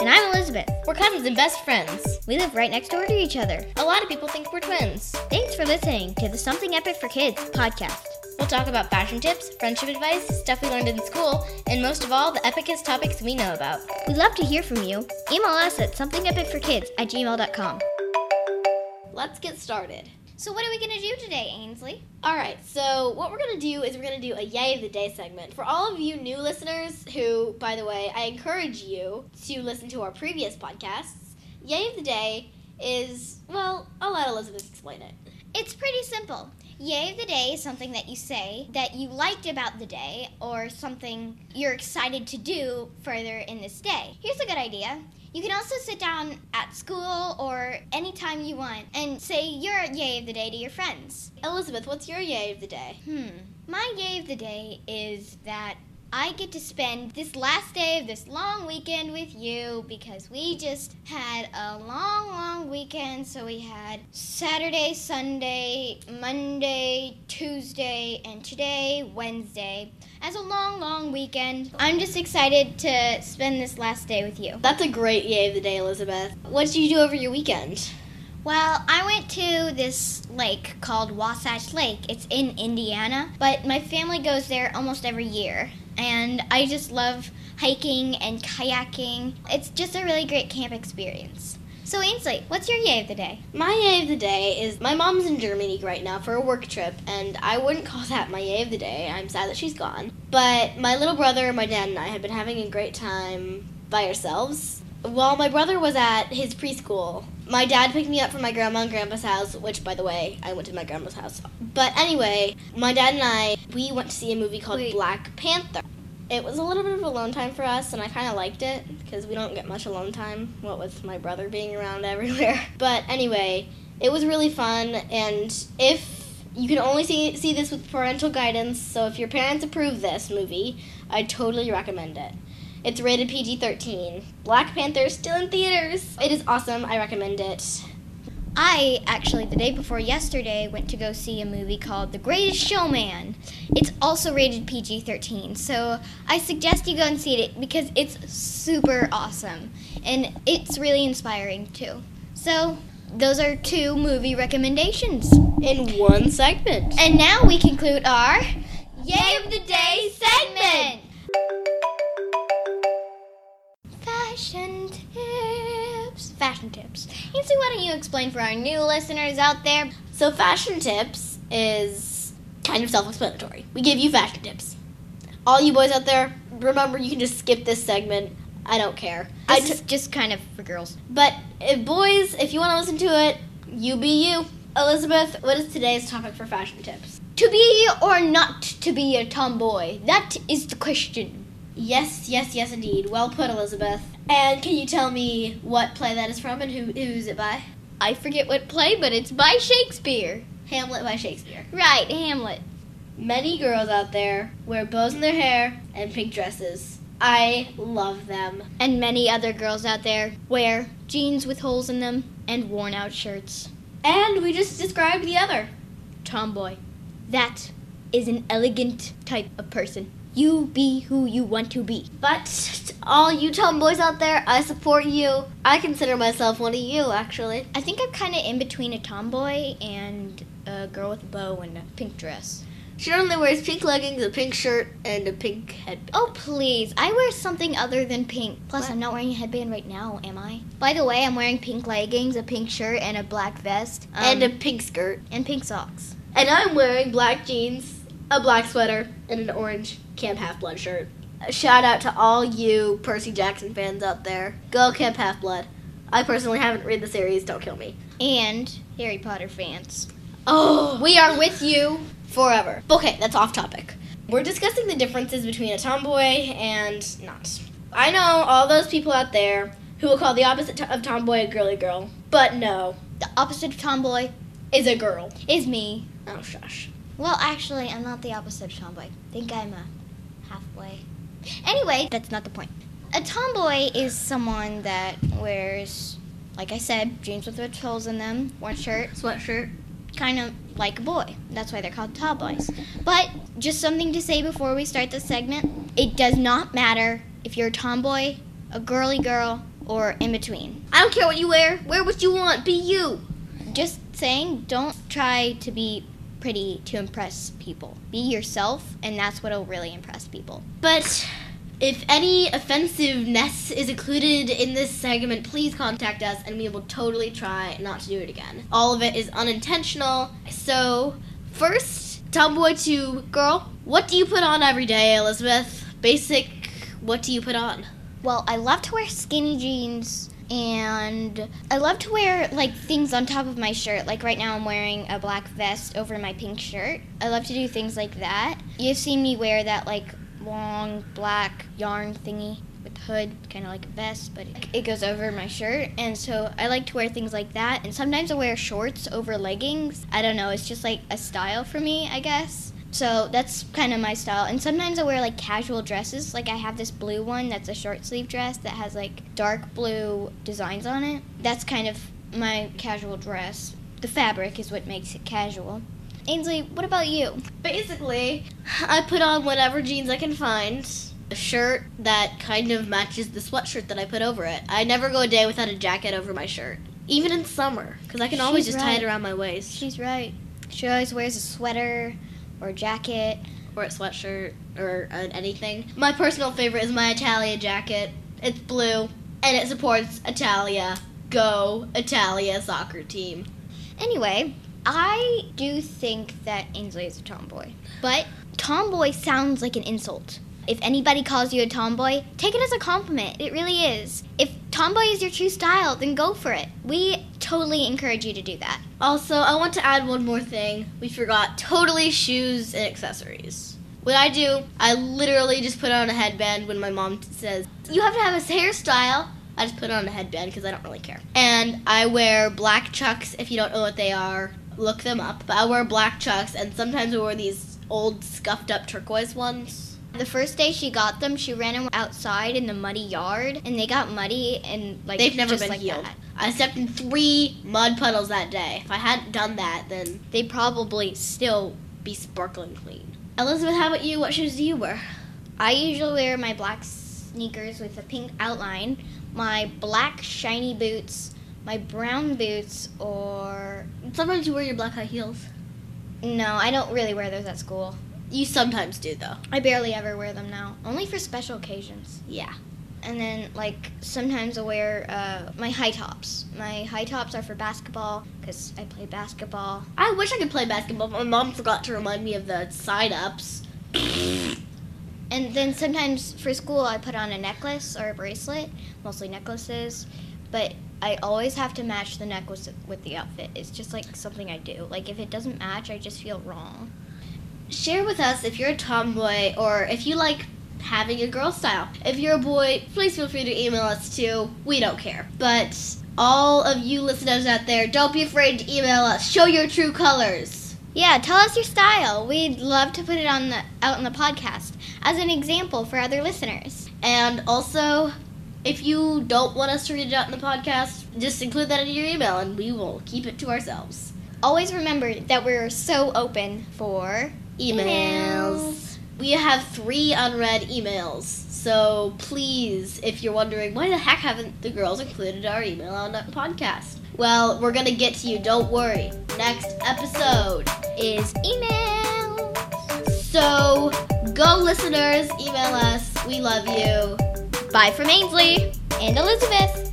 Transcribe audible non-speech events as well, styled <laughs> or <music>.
And I'm Elizabeth. We're cousins and best friends. We live right next door to each other. A lot of people think we're twins. Thanks for listening to the Something Epic for Kids podcast. We'll talk about fashion tips, friendship advice, stuff we learned in school, and most of all, the epicest topics we know about. We'd love to hear from you. Email us at somethingepicforkids at gmail.com. Let's get started. So, what are we going to do today, Ainsley? All right, so what we're going to do is we're going to do a Yay of the Day segment. For all of you new listeners, who, by the way, I encourage you to listen to our previous podcasts, Yay of the Day is, well, I'll let Elizabeth explain it. It's pretty simple. Yay of the day is something that you say that you liked about the day or something you're excited to do further in this day. Here's a good idea. You can also sit down at school or anytime you want and say your yay of the day to your friends. Elizabeth, what's your Yay of the Day? Hmm. My yay of the day is that I get to spend this last day of this long weekend with you because we just had a long, long weekend. So we had Saturday, Sunday, Monday, Tuesday, and today, Wednesday, as a long, long weekend. I'm just excited to spend this last day with you. That's a great Yay of the Day, Elizabeth. What did you do over your weekend? Well, I went to this lake called Wawasee Lake. It's in Indiana, but my family goes there almost every year. And I just love hiking and kayaking. It's just a really great camp experience. So, Ainsley, what's your yay of the day? My Yay of the Day is my mom's in Germany right now for a work trip, and I wouldn't call that my Yay of the Day. I'm sad that she's gone. But my little brother, my dad, and I have been having a great time by ourselves. While my brother was at his preschool, my dad picked me up from my grandma and grandpa's house, which, by the way, I went to my grandma's house. But anyway, my dad and I, we went to see a movie called Wait. Black Panther. It was a little bit of alone time for us, and I kind of liked it because we don't get much alone time, what with my brother being around <laughs> everywhere. But anyway, it was really fun, and if you can only see see this with parental guidance, so if your parents approve this movie, I totally recommend it. It's rated PG 13. Black Panther is still in theaters. It is awesome. I recommend it. I actually, the day before yesterday, went to go see a movie called The Greatest Showman. It's also rated PG 13, so I suggest you go and see it because it's super awesome and it's really inspiring too. So, those are two movie recommendations. In one segment. And now we conclude our Yay of the Day segment! Fashion tips. Fashion tips. Ainsley, why don't you explain for our new listeners out there? So, fashion tips is kind of self explanatory. We give you fashion tips. All you boys out there, remember you can just skip this segment. I don't care. I This t- is just kind of for girls. but if boys, if you want to listen to it, you be you. Elizabeth, what is today's topic for fashion tips? To be or not to be a tomboy? That is the question. Yes, yes, yes, indeed. Well put, Elizabeth. And can you tell me what play that is from and who who's it by? I forget what play, but it's by Shakespeare. Hamlet by Shakespeare. Right, Hamlet. Many girls out there wear bows in their hair and pink dresses. I love them. And many other girls out there wear jeans with holes in them and worn out shirts. And we just described the other. Tomboy. That is an elegant type of person. You be who you want to be. But all you tomboys out there, I support you. I consider myself one of you, actually. I think I'm kind of in between a tomboy and a girl with a bow and a pink dress. She only wears pink leggings, a pink shirt, and a pink headband. Oh, please. I wear something other than pink. Plus, What? I'm not wearing a headband right now, am I? By the way, I'm wearing pink leggings, a pink shirt, and a black vest. um, and a pink skirt. and pink socks. And I'm wearing black jeans, a black sweater, and an orange Camp Half Blood shirt. A shout out to all you Percy Jackson fans out there. Go Camp Half Blood. I personally haven't read the series, don't kill me. And Harry Potter fans. Oh, We are with you. forever. Okay, that's off topic. We're discussing the differences between a tomboy and not. I know all those people out there who will call the opposite of tomboy a girly girl, but no, The opposite of tomboy is a girl. is me. Oh, shush. Well, actually, I'm not the opposite of tomboy. I think I'm a halfway. Anyway, that's not the point. A tomboy is someone that wears, like I said, jeans with red holes in them, one shirt, Sweatshirt. kind of like a boy. That's why they're called tomboys. But just something to say before we start this segment: it does not matter if you're a tomboy, a girly girl, or in between. I don't care what you wear. Wear what you want. Be you. Just saying, don't try to be pretty to impress people. Be yourself, and that's what'll really impress people. But if any offensiveness is included in this segment, please contact us and we will totally try not to do it again. All of it is unintentional. So, first, tomboy to girl, what do you put on every day, Elizabeth? Basic, what do you put on? Well, I love to wear skinny jeans and I love to wear like things on top of my shirt. Like right now I'm wearing a black vest over my pink shirt. I love to do things like that. You've seen me wear that like long black yarn thingy with the hood, kind of like a vest, but it, it goes over my shirt. And so I like to wear things like that. And sometimes I wear shorts over leggings. I don't know, it's just like a style for me, I guess. So that's kind of my style. And sometimes I wear like casual dresses. Like I have this blue one that's a short sleeve dress that has like dark blue designs on it. That's kind of my casual dress. The fabric is what makes it casual. Ainsley, what about you? Basically, I put on whatever jeans I can find. A shirt that kind of matches the sweatshirt that I put over it. I never go a day without a jacket over my shirt. Even in summer, because I can always She's just tie it around my waist. She's right. She always wears a sweater or a jacket. or a sweatshirt or an anything. My personal favorite is my Italia jacket. It's blue and it supports Italia. Go Italia soccer team. Anyway, I do think that Ainsley is a tomboy. But tomboy sounds like an insult. If anybody calls you a tomboy, take it as a compliment. It really is. If tomboy is your true style, then go for it. We totally encourage you to do that. Also, I want to add one more thing. We forgot totally shoes and accessories. What I do, I literally just put on a headband when my mom says, You have to have a hairstyle. I just put on a headband because I don't really care. And I wear black chucks. If you don't know what they are, look them up. But I wear black chucks and sometimes I wear these old scuffed up turquoise ones. The first day she got them, she ran them outside in the muddy yard, and they got muddy and like They've never just been like healed. that. I stepped in three mud puddles that day. If I hadn't done that, then They'd probably still be sparkling clean. Elizabeth, how about you? What shoes do you wear? I usually wear my black sneakers with a pink outline, my black shiny boots, my brown boots, or Sometimes you wear your black high heels. no, I don't really wear those at school. You sometimes do though. I barely ever wear them now, only for special occasions. Yeah. And then, like, sometimes I wear uh, my high tops. My high tops are for basketball because I play basketball. I wish I could play basketball, but my mom forgot to remind me of the side ups. <laughs> And then sometimes for school, I put on a necklace or a bracelet, mostly necklaces. But I always have to match the necklace with the outfit. It's just like something I do. Like if it doesn't match, I just feel wrong. Share with us if you're a tomboy or if you like having a girl style. If you're a boy, please feel free to email us too. We don't care. But all of you listeners out there, don't be afraid to email us. Show your true colors. Yeah, tell us your style. We'd love to put it on the out in the podcast as an example for other listeners. And also, if you don't want us to read it out in the podcast, just include that in your email and we will keep it to ourselves. Always remember that we're so open for Emails. We have three unread emails. So please, if you're wondering why the heck haven't the girls included our email on that podcast? Well, we're gonna get to you, don't worry. Next episode. is email. So go listeners, email us. We love you. Bye from Ainsley and Elizabeth.